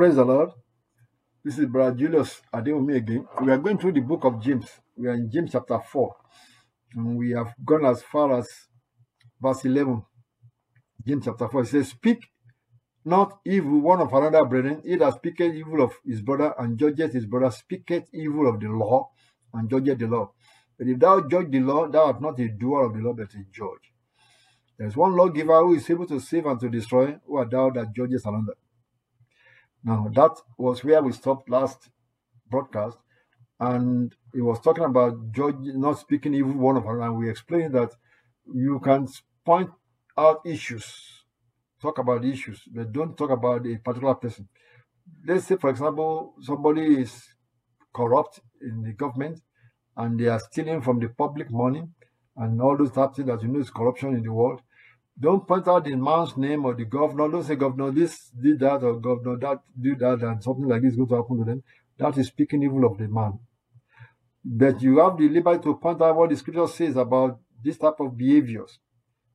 Praise the Lord. This is Brother Julius Adewumi again. We are going through the book of James. We are in James chapter 4. And we have gone as far as verse 11. James chapter 4. It says, Speak not evil one of another, brethren. He that speaketh evil of his brother and judgeth his brother speaketh evil of the law and judgeth the law. But if thou judge the law, thou art not a doer of the law, but a judge. There is one lawgiver who is able to save and to destroy, who art thou that judges another. Now, that was where we stopped last broadcast, and it was talking about judge not speaking evil one of another. And we explained that you can point out issues, talk about issues, but don't talk about a particular person. Let's say, for example, somebody is corrupt in the government and they are stealing from the public money and all those types that you know is corruption in the world. Don't point out the man's name or the governor. Don't say governor this did that or governor that did that and something like this is going to happen to them. That is speaking evil of the man. But you have the liberty to point out what the scripture says about this type of behaviors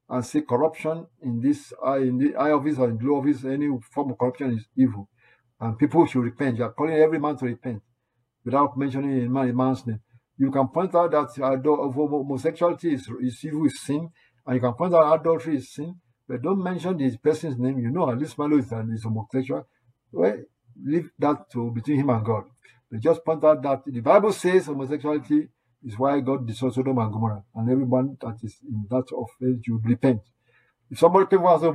and say corruption in this eye, in the eye office or in blue office, any form of corruption is evil. And people should repent. You are calling every man to repent without mentioning a, man, a man's name. You can point out that homosexuality is, is evil, is sin, and you can point out adultery is sin, but don't mention this person's name. You know, at least Malo is, an, is homosexual. Well, leave that to between him and God. But just point out that the Bible says homosexuality is why God destroyed Sodom and Gomorrah, and everyone that is in that offense you repent. If somebody came and said,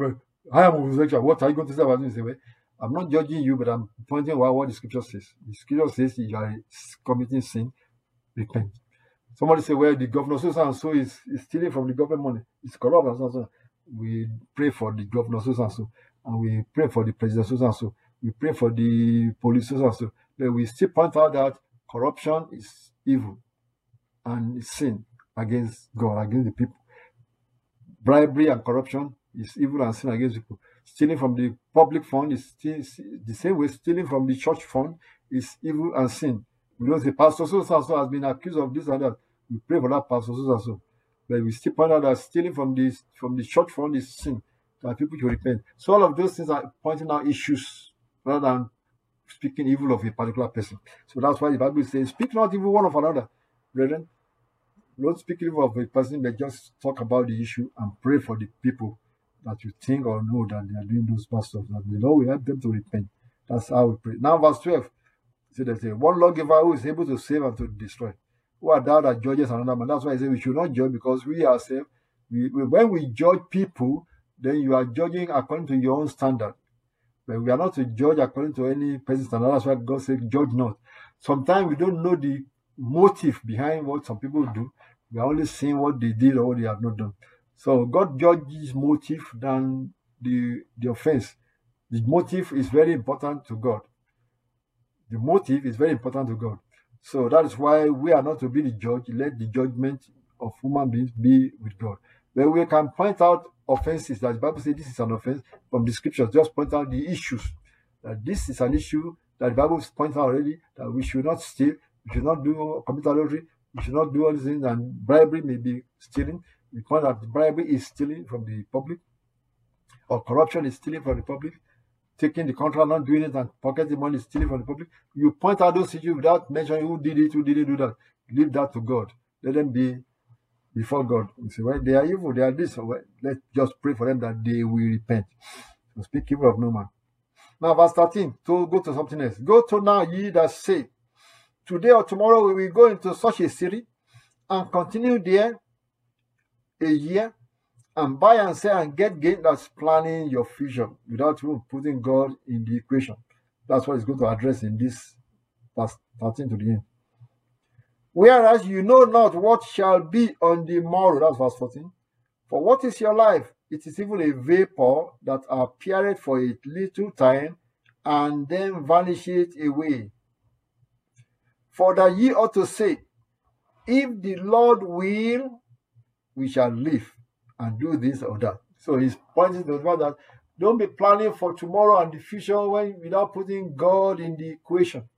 I am homosexual, what are you going to say about me? I'm not judging you, but I'm pointing out what the scripture says. The scripture says you are committing sin, repent. Somebody say, well, the governor so and so is, stealing from the government money. It's corrupt and so and so. We pray for the governor so and so, and we pray for the president so and so. We pray for the police so and so. But we still point out that corruption is evil and sin against God, against the people. Bribery and corruption is evil and sin against people. Stealing from the public fund is still, the same way stealing from the church fund is evil and sin. We don't say pastor so so has been accused of this and that. We pray for that pastor so so. But we still point out that stealing from this from the church fund is sin. That people should repent. So all of those things are pointing out issues rather than speaking evil of a particular person. So that's why the Bible says, Speak not evil one of another, brethren. Don't speak evil of a person, but just talk about the issue and pray for the people that you think or know that they are doing those bad stuff. That the Lord will help them to repent. That's how we pray. Now, verse 12. So there's a One lawgiver who is able to save and to destroy. Who are thou that judges another man? That's why I say we should not judge because we ourselves, we, we, when we judge people, then you are judging according to your own standard. But we are not to judge according to any person's standard. That's why God said, Judge not. Sometimes we don't know the motive behind what some people do. We are only seeing what they did or what they have not done. So God judges motive than the, the offense. The motive is very important to God. The motive is very important to God. So that is why we are not to be the judge. Let the judgment of human beings be with God. But we can point out offenses that the Bible says this is an offense from the scriptures. Just point out the issues. That this is an issue that the Bible points out already that we should not steal, we should not do commit adultery, we should not do all these things, and bribery may be stealing. We point out bribery is stealing from the public, or corruption is stealing from the public, taking the contract, not doing it, and pocketing money, stealing from the public. You point out those issues without mentioning who did it, who didn't do that. Leave that to God. Let them be before God. You say, well, they are evil, they are this. Well, let's just pray for them that they will repent. So speak evil of no man. Now, verse 13, to go to something else. Go to now, ye that say, Today or tomorrow we will go into such a city and continue there a year and buy and sell and get gain. That's planning your future without even putting God in the equation. That's what it's going to address in this verse 13 to the end. Whereas you know not what shall be on the morrow. That's verse 14. For what is your life? It is even a vapor that appeareth for a little time and then vanisheth away. For that ye ought to say, If the Lord will, we shall live and do this or that. So he's pointing to the fact that don't be planning for tomorrow and the future when without putting God in the equation.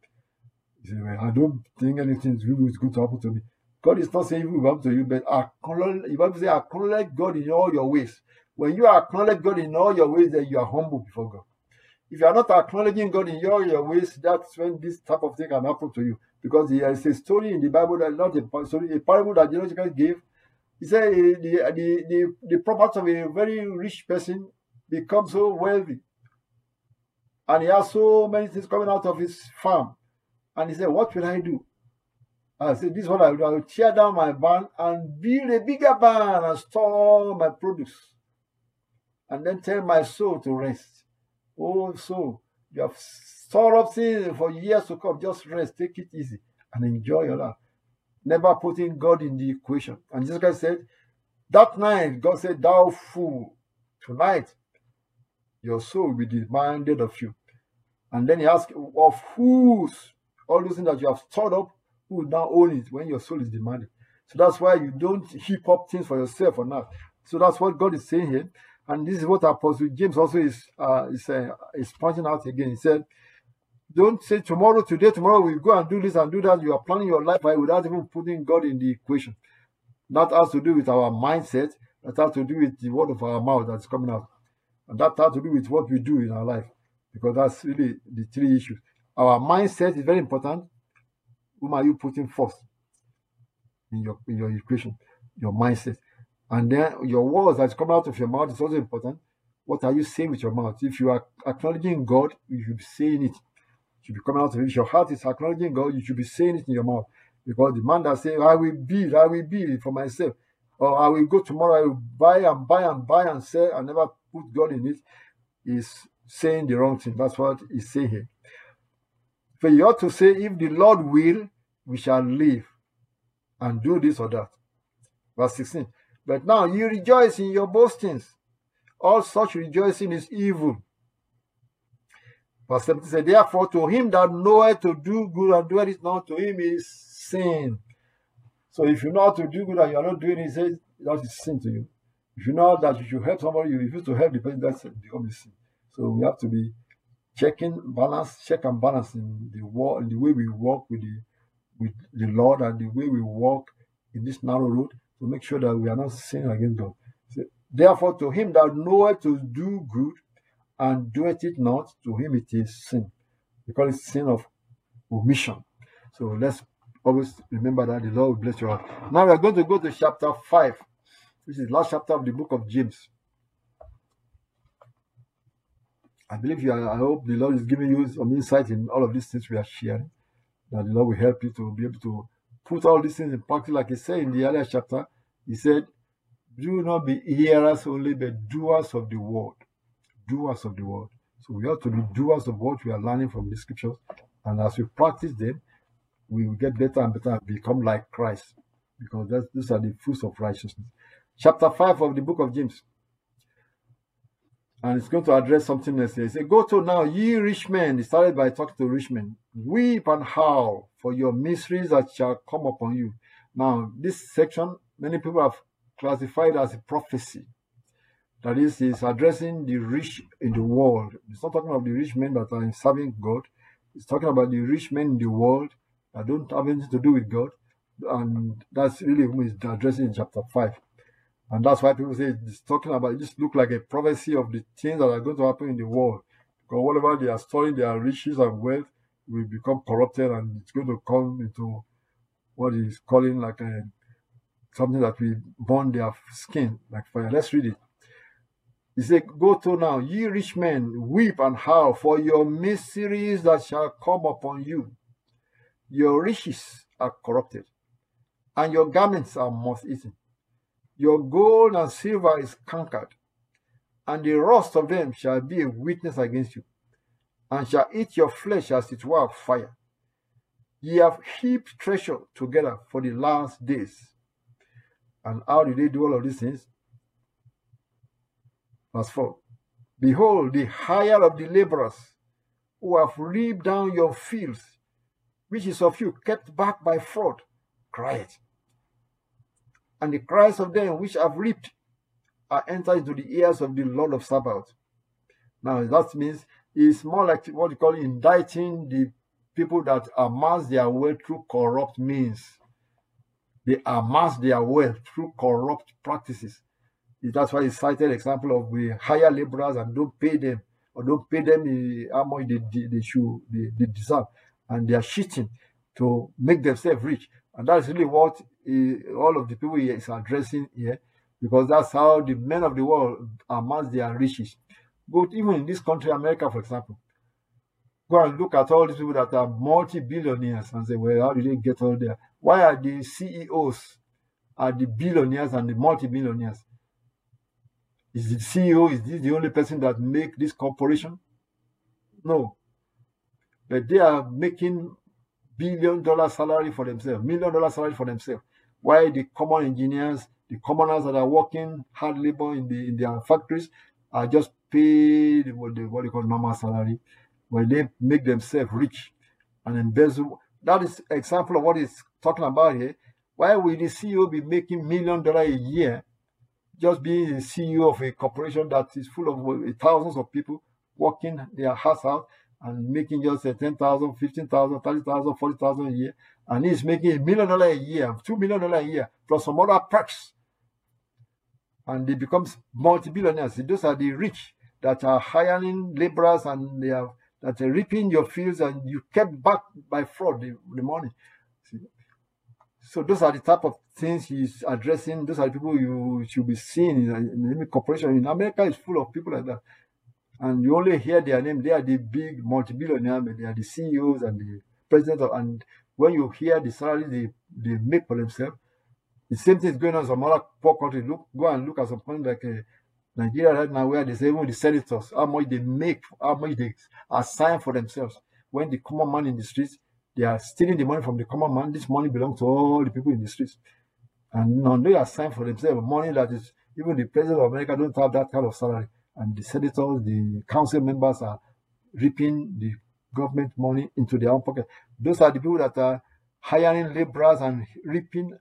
You say, well, I don't think anything is going to happen to me. God is not saying it will happen to you, but acknowledge, the Bible says, acknowledge God in all your ways. When you acknowledge God in all your ways, then you are humble before God. If you are not acknowledging God in all your ways, that's when this type of thing can happen to you. Because there is a story in the Bible that not a story, a parable that Jesus gave. He said the, the, the, the property of a very rich person becomes so wealthy. And he has so many things coming out of his farm. And he said, What will I do? I said, This is what I will do. I will tear down my barn and build a bigger barn and store my produce. And then tell my soul to rest. Oh, soul, you have stored up things for years to come. Just rest, take it easy, and enjoy your life. Never putting God in the equation. And Jesus Christ said, That night, God said, Thou fool, tonight your soul will be demanded of you. And then he asked, Of whose all those things that you have stored up, who will now own it when your soul is demanded? So that's why you don't heap up things for yourself or not. So that's what God is saying here. And this is what Apostle James also is uh, is, uh, is pointing out again. He said, Don't say tomorrow, today, tomorrow we'll go and do this and do that. You are planning your life without even putting God in the equation. That has to do with our mindset, that has to do with the word of our mouth that's coming out. And that has to do with what we do in our life. Because that's really the three issues. Our mindset is very important. Whom are you putting first in your in your equation? Your mindset. And then your words that's coming out of your mouth is also important. What are you saying with your mouth? If you are acknowledging God, you should be saying it. Should be coming out of it. Your heart is acknowledging God, you should be saying it in your mouth. Because the man that says, I will build, I will build for myself, or I will go tomorrow, I will buy and buy and buy and sell and never put God in it, is saying the wrong thing. That's what he's saying here. So you ought to say, if the Lord will, we shall live and do this or that. Verse 16. But now you rejoice in your boastings. All such rejoicing is evil. Verse 17 says, Therefore, to him that knoweth to do good and doeth it not, to him is sin. So if you know how to do good and you are not doing it, says that is sin to you. If you know that you should help somebody, you refuse to help the person, that's becomes sin. So we have to be checking balance, check and balance in the war, in the way we walk with the with the Lord and the way we walk in this narrow road to make sure that we are not sinning against God. Therefore, to him that knoweth to do good and doeth it not, to him it is sin. Because it's sin of omission. So let's always remember that the Lord will bless your heart. Now we are going to go to chapter 5, which is the last chapter of the book of James. I believe you are, I hope the Lord is giving you some insight in all of these things we are sharing. That the Lord will help you to be able to put all these things in practice. Like he said in the earlier chapter, he said, Do not be hearers only, but doers of the word. Doers of the word. So we have to be doers of what we are learning from the scriptures. And as we practice them, we will get better and better and become like Christ. Because that's, these are the fruits of righteousness. Chapter 5 of the book of James and it's going to address something else here. It says, Go to now, ye rich men. He started by talking to rich men. Weep and howl for your miseries that shall come upon you. Now, this section, many people have classified as a prophecy. That is, he's addressing the rich in the world. It's not talking about the rich men that are serving God. It's talking about the rich men in the world that don't have anything to do with God. And that's really who he's addressing in chapter 5. And that's why people say it's talking about it just look like a prophecy of the things that are going to happen in the world. Because whatever they are storing their riches and wealth will become corrupted and it's going to come into what he's calling like a something that will burn their skin like fire. Let's read it. He said, Go to now, ye rich men, weep and howl for your miseries that shall come upon you. Your riches are corrupted, and your garments are moth eaten. Your gold and silver is cankered, and the rust of them shall be a witness against you, and shall eat your flesh as it were fire. Ye have heaped treasure together for the last days. And how did they do all of these things? Verse 4 Behold, the hire of the laborers who have reaped down your fields, which is of you kept back by fraud, cried and the cries of them which have reaped are entered into the ears of the Lord of Sabaoth. Now that means it's more like what you call indicting the people that amass their wealth through corrupt means. They amass their wealth through corrupt practices. That's why he cited example of we hire laborers and don't pay them or don't pay them the, how much they, they, they should they, they deserve, and they are cheating to make themselves rich. And that's really what uh, all of the people here is addressing here, because that's how the men of the world amass their riches. But even in this country, America, for example, go and look at all these people that are multi-billionaires and say, well, how did they get all there? Why are the CEOs are the billionaires and the multi-billionaires? Is the CEO, is this the only person that make this corporation? No. But they are making billion dollar salary for themselves, million dollar salary for themselves. Why the common engineers, the commoners that are working hard labor in the in their factories are just paid what they what they call normal salary, where they make themselves rich and embezzle. That is example of what he's talking about here. Why will the CEO be making million dollar a year just being a CEO of a corporation that is full of thousands of people working their hearts out and making just uh, 10,000, 15,000, 30,000, 40,000 a year. And he's making a million dollar a year, two million dollar a year, plus some other perks. And they becomes multi-billionaires. Those are the rich that are hiring laborers and they are that are reaping your fields and you kept back by fraud the, the money. See? So those are the type of things he's addressing. Those are the people you should be seeing in, any corporation. In America, is full of people like that and you only hear their name. They are the big multi-billionaires, they are the CEOs and the president of, and when you hear the salary they, they make for themselves, the same thing is going on in some other poor countries. Look, go and look at some point like uh, Nigeria right now, where they say even the senators, how much they make, how much they assign for themselves. When the common man in the streets, they are stealing the money from the common man. This money belongs to all the people in the streets. And now they assign for themselves money that is, even the president of America don't have that kind of salary and the senators, the council members are reaping the government money into their own pocket. Those are the people that are hiring laborers and reaping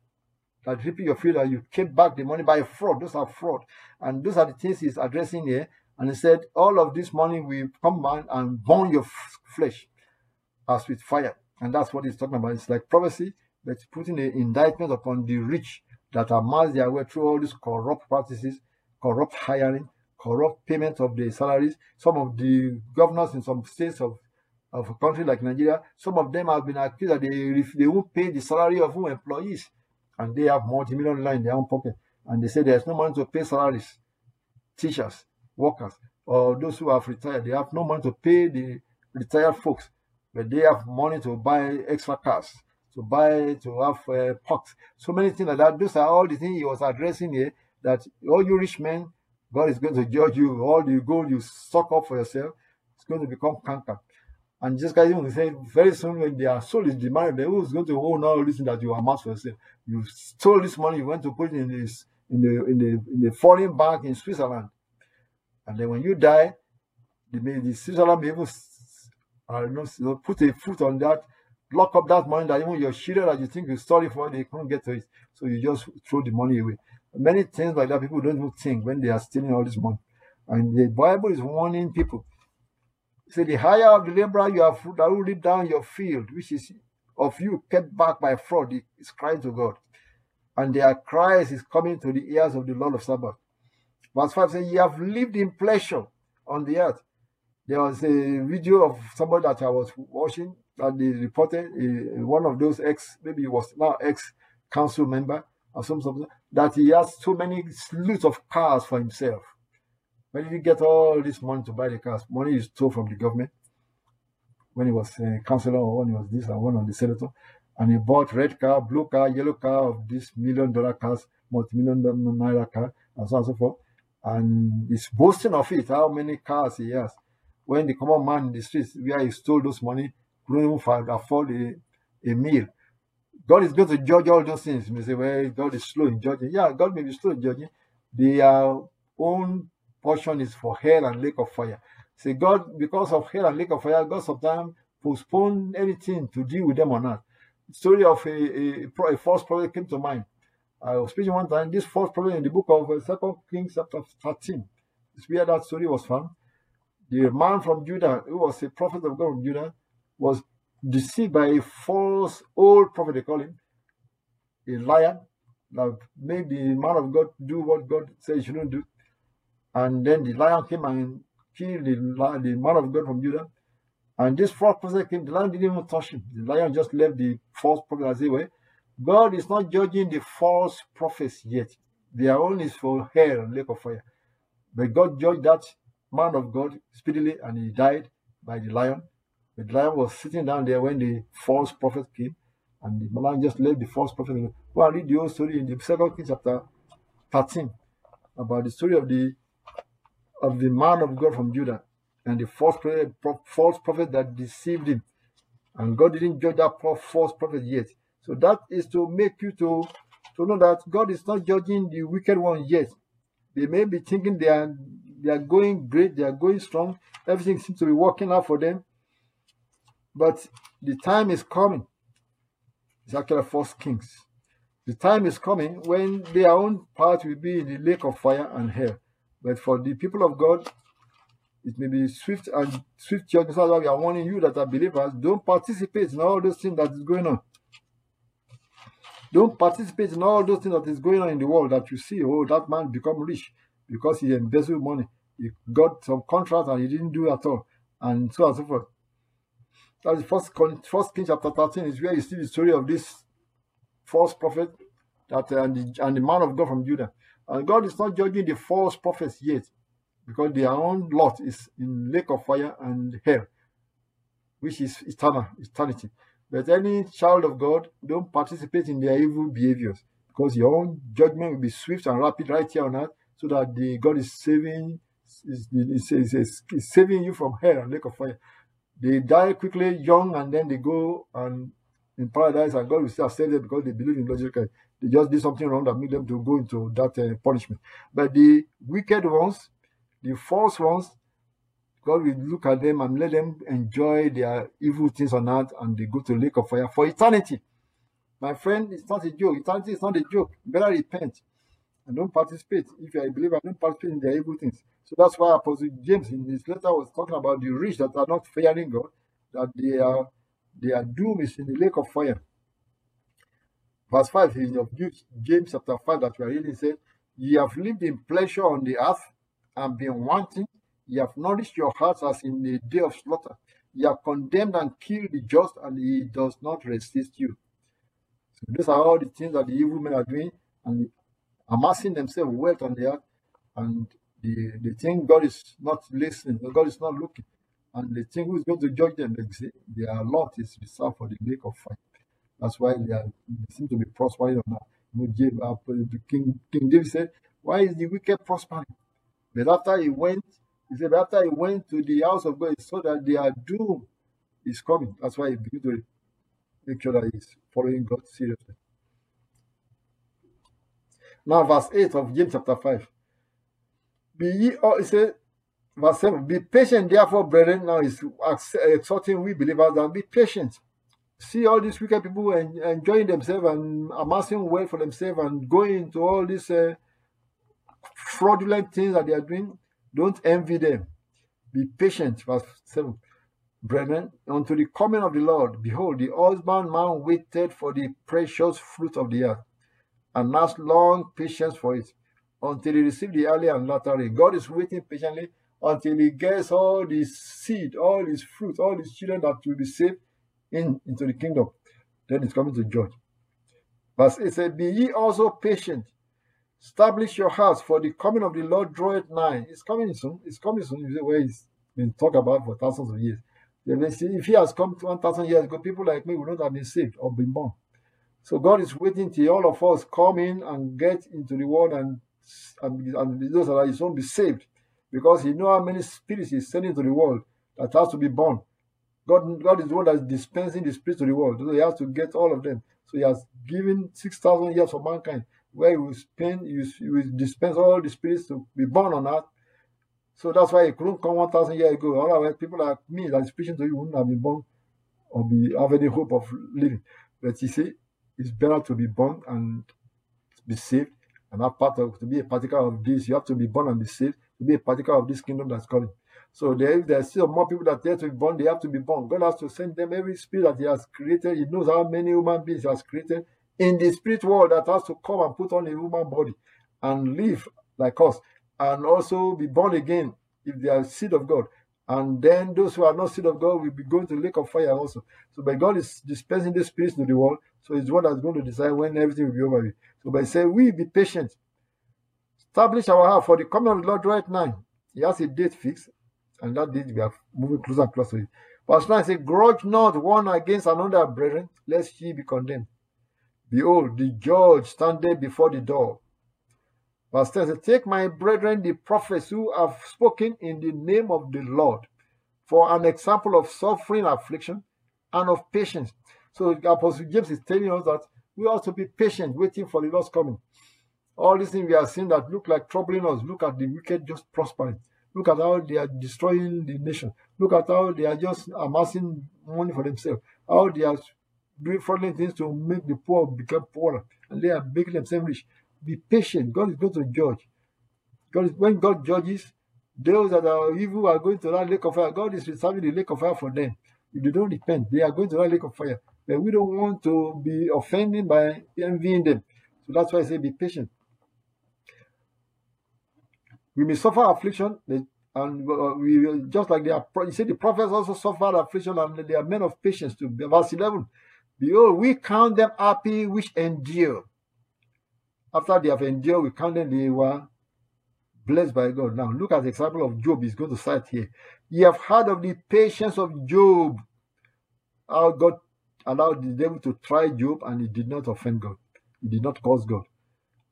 that reaping your field and you keep back the money by fraud. Those are fraud. And those are the things he's addressing here. And he said, all of this money will come back and burn your flesh as with fire. And that's what he's talking about. It's like prophecy, but putting an indictment upon the rich that amass their way through all these corrupt practices, corrupt hiring, corrupt payment of the salaries. Some of the governors in some states of, of a country like Nigeria, some of them have been accused that they, they won't pay the salary of who employees and they have multi-million dollars in their own pocket. And they say there's no money to pay salaries, teachers, workers, or those who have retired. They have no money to pay the retired folks, but they have money to buy extra cars, to buy, to have uh, parks. So many things like that. Those are all the things he was addressing here, that all you rich men God is going to judge you. All the gold you suck up for yourself it's going to become canker. And just guys even say very soon when their soul is demanded, they who's going to own all this that you amassed for yourself? You stole this money, you went to put it in this in the in the in the foreign bank in Switzerland. And then when you die, the, the Switzerland may even I don't know, put a foot on that, lock up that money that even your children that you think you stole it for, they can't get to it. So you just throw the money away. Many things like that people don't even think when they are stealing all this money. And the Bible is warning people. Say the hire of the laborer you have that will reap down your field, which is of you kept back by fraud, is crying to God. And their cries is coming to the ears of the Lord of Sabbath. Verse 5 says, Ye have lived in pleasure on the earth. There was a video of somebody that I was watching that they reported, uh, one of those ex, maybe he was now ex council member, or some something that he has so many slews of cars for himself. Where did he get all this money to buy the cars? Money is stole from the government when he was a councillor or when he was this and one of the senator. And he bought red car, blue car, yellow car of these million dollar cars, multi-million naira car, and so on and so forth. And he's boasting of it, how many cars he has. When the common man in the streets where he stole those money even afford a, a meal God is going to judge all those things. You may say, well, God is slow in judging. Yeah, God may be slow in judging. Their own portion is for hell and lake of fire. Say, God, because of hell and lake of fire, God sometimes postpone anything to deal with them or not. Story of a, a, a false prophet came to mind. I was speaking one time, this false prophet in the book of uh, Second Kings chapter 13. It's where that story was found. The man from Judah, who was a prophet of God from Judah, was deceived by a false old prophet, they call him, a liar, that made the man of God do what God said he shouldn't do. And then the lion came and killed the, the man of God from Judah. And this false prophet came, the lion didn't even touch him. The lion just left the false prophet as they were. God is not judging the false prophets yet. Their own is for hell and lake of fire. But God judged that man of God speedily and he died by the lion. The lion was sitting down there when the false prophet came, and the lion just left the false prophet. Go and read the whole story in the second Kings chapter 13 about the story of the of the man of God from Judah and the false prophet, false prophet that deceived him. And God didn't judge that false prophet yet. So that is to make you to, to know that God is not judging the wicked one yet. They may be thinking they are they are going great, they are going strong, everything seems to be working out for them. But the time is coming. It's actually First Kings. The time is coming when their own part will be in the lake of fire and hell. But for the people of God, it may be swift and swift judgment. That's why we are warning you that are believers, don't participate in all those things that is going on. Don't participate in all those things that is going on in the world that you see. Oh, that man become rich because he embezzled money. He got some contract and he didn't do at all, and so on and so forth. That's the first, first King chapter 13 is where you see the story of this false prophet that uh, and, the, and the man of God from Judah. And God is not judging the false prophets yet because their own lot is in lake of fire and hell, which is eternal, eternity. But any child of God, don't participate in their evil behaviors because your own judgment will be swift and rapid right here on earth so that the God is saving is, is, is, is saving you from hell and lake of fire. They die quickly, young, and then they go and in paradise, and God will still save them because they believe in logic. They just did something wrong that made them to go into that uh, punishment. But the wicked ones, the false ones, God will look at them and let them enjoy their evil things on earth, and they go to lake of fire for eternity. My friend, it's not a joke. Eternity is not a joke. You better repent and don't participate. If you're a believer, don't participate in their evil things. So that's why Apostle James in his letter was talking about the rich that are not fearing God, that they are their doom is in the lake of fire. Verse 5 in of James chapter 5 that we are reading said, Ye have lived in pleasure on the earth and been wanting. Ye have nourished your hearts as in the day of slaughter. Ye have condemned and killed the just, and he does not resist you. So these are all the things that the evil men are doing, and amassing themselves wealth on the earth, and they, they think God is not listening, God is not looking. And they think who's going to judge them? Their lot is reserved for the lake of fire. That's why they, are, they seem to be prospering on that. You know, uh, King, King David said, Why is the wicked prospering? But after he went, he said, after he went to the house of God, he saw that their doom is coming. That's why he began to make sure that he's following God seriously. Now, verse 8 of James chapter 5. Be ye all, he said, verse 7, be patient, therefore, brethren. Now is exhorting we believers that be patient. See all these wicked people and enjoying themselves and amassing wealth for themselves and going into all these uh, fraudulent things that they are doing. Don't envy them. Be patient, verse 7. Brethren, unto the coming of the Lord, behold, the husbandman waited for the precious fruit of the earth and has long patience for it until he receive the early and latter. God is waiting patiently until he gets all his seed, all his fruit, all his children that will be saved in, into the kingdom. Then he's coming to judge. Verse 8 said, Be ye also patient, establish your hearts, for the coming of the Lord draweth nigh. It's coming soon. It's coming soon. Where he's been talked about for thousands of years. If he has come 1,000 years ago, people like me would not have been saved or been born. So God is waiting till all of us come in and get into the world and, and, those that are own be saved. Because he knows how many spirits he's sending to the world that has to be born. God, God is the one that is dispensing the spirits to the world. So he has to get all of them. So he has given 6,000 years for mankind, where he will spend, he will dispense all the spirits to be born on earth. So that's why he couldn't come 1,000 years ago. Otherwise, people like me that is preaching to you wouldn't have been born or be have any hope of living. But you see, it's better to be born and be saved and have part of to be a particle of this. You have to be born and be saved to be a particle of this kingdom that's coming. So there, if there's still more people that have to be born, they have to be born. God has to send them every spirit that He has created. He knows how many human beings He has created in the spirit world that has to come and put on a human body and live like us and also be born again if they are seed of God. And then those who are not seed of God will be going to the lake of fire also. So, but God is dispensing the spirits to the world. So, the one that's going to decide when everything will be over with. So, by saying, we be patient, establish our heart for the coming of the Lord right now. He has a date fixed, and that date we are moving closer and closer. Verse 9 says, Grudge not one against another, brethren, lest ye be condemned. Behold, the judge standeth before the door. Verse 10 says, Take my brethren, the prophets who have spoken in the name of the Lord, for an example of suffering, affliction, and of patience. So Apostle James is telling us that we ought to be patient, waiting for the Lord's coming. All these things we are seeing that look like troubling us. Look at the wicked just prospering. Look at how they are destroying the nation. Look at how they are just amassing money for themselves. How they are doing fraudulent things to make the poor become poorer. And they are making themselves rich. Be patient. God is going to judge. God is, when God judges, those that are evil are going to that lake of fire. God is reserving the lake of fire for them. If they don't repent, they are going to that lake of fire. But we don't want to be offended by envying them. So that's why I say be patient. We may suffer affliction, and uh, we will, just like they are. You see, the prophets also suffered affliction, and they are men of patience. To verse eleven, behold, we count them happy which endure. After they have endured, we count they were blessed by God. Now look at the example of Job. He's going to cite here. You have heard of the patience of Job. How God allowed the devil to try Job, and he did not offend God. He did not cause God.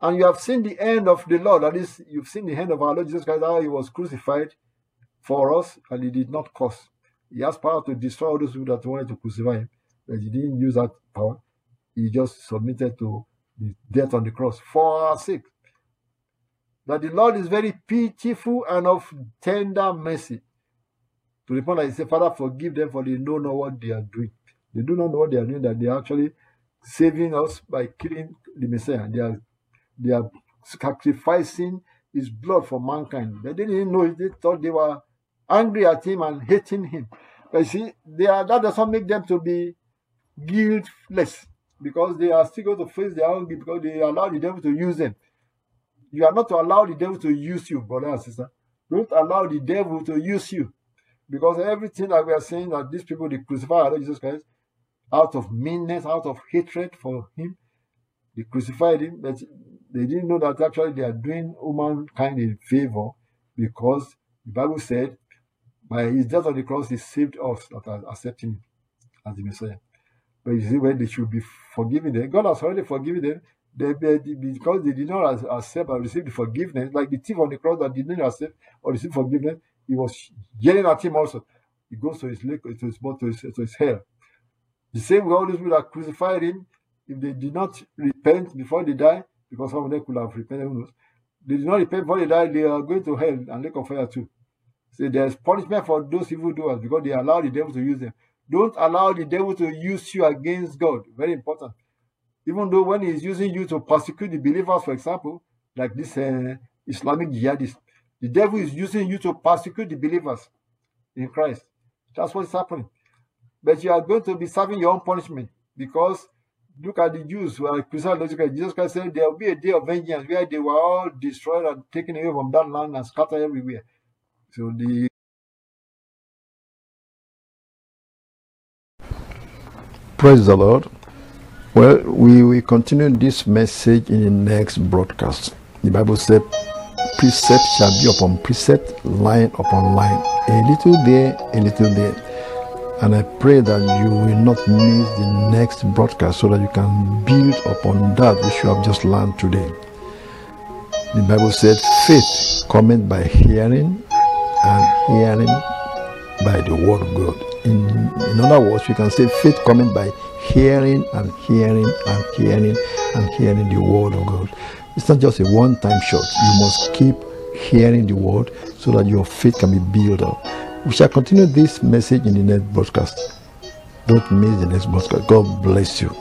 And you have seen the end of the Lord. That is, you've seen the end of our Lord Jesus Christ, how he was crucified for us, and he did not cause. He has power to destroy all those people that wanted to crucify him, but he didn't use that power. He just submitted to death on the cross for our sake. That the Lord is very pitiful and of tender mercy. To the point that he said, Father, forgive them for they know not what they are doing. They do not know what they are doing, that they are actually saving us by killing the Messiah. They are they are sacrificing his blood for mankind. They didn't even know it. They thought they were angry at him and hating him. But see, they are, that does not make them to be guiltless because they are still going to face their own because they allow the devil to use them. You are not to allow the devil to use you, brother and sister. Don't allow the devil to use you. Because everything that we are saying that these people they crucify Lord Jesus Christ out of meanness, out of hatred for him, they crucified him, but they didn't know that actually they are doing humankind a favor because the Bible said, by his death on the cross, he saved us that are accepting him as the Messiah. You see, when they should be forgiven them, God has already forgiven them. They, they, because they did not accept and receive the forgiveness, like the thief on the cross that did not accept or receive forgiveness, he was yelling at him also. He goes to his lake, to his, to his, to his hell. The same way all those people that crucified him, if they did not repent before they die, because some of them could have repented, who knows? They did not repent before they die, they are going to hell and lake of fire too. So there's punishment for those evil doers because they allow the devil to use them. Don't allow the devil to use you against God. Very important. Even though when he's using you to persecute the believers, for example, like this uh, Islamic jihadist, the devil is using you to persecute the believers in Christ. That's what's happening. But you are going to be serving your own punishment because look at the Jews who are Christian Jesus Christ said there will be a day of vengeance where they were all destroyed and taken away from that land and scattered everywhere. So the Praise the Lord. Well, we will continue this message in the next broadcast. The Bible said, Precept shall be upon precept, line upon line, a little there, a little there. And I pray that you will not miss the next broadcast so that you can build upon that which you have just learned today. The Bible said, faith cometh by hearing, and hearing by the word of God. In, in other words, you can say faith coming by hearing and hearing and hearing and hearing the word of God. It's not just a one time shot. You must keep hearing the word so that your faith can be built up. We shall continue this message in the next broadcast. Don't miss the next broadcast. God bless you.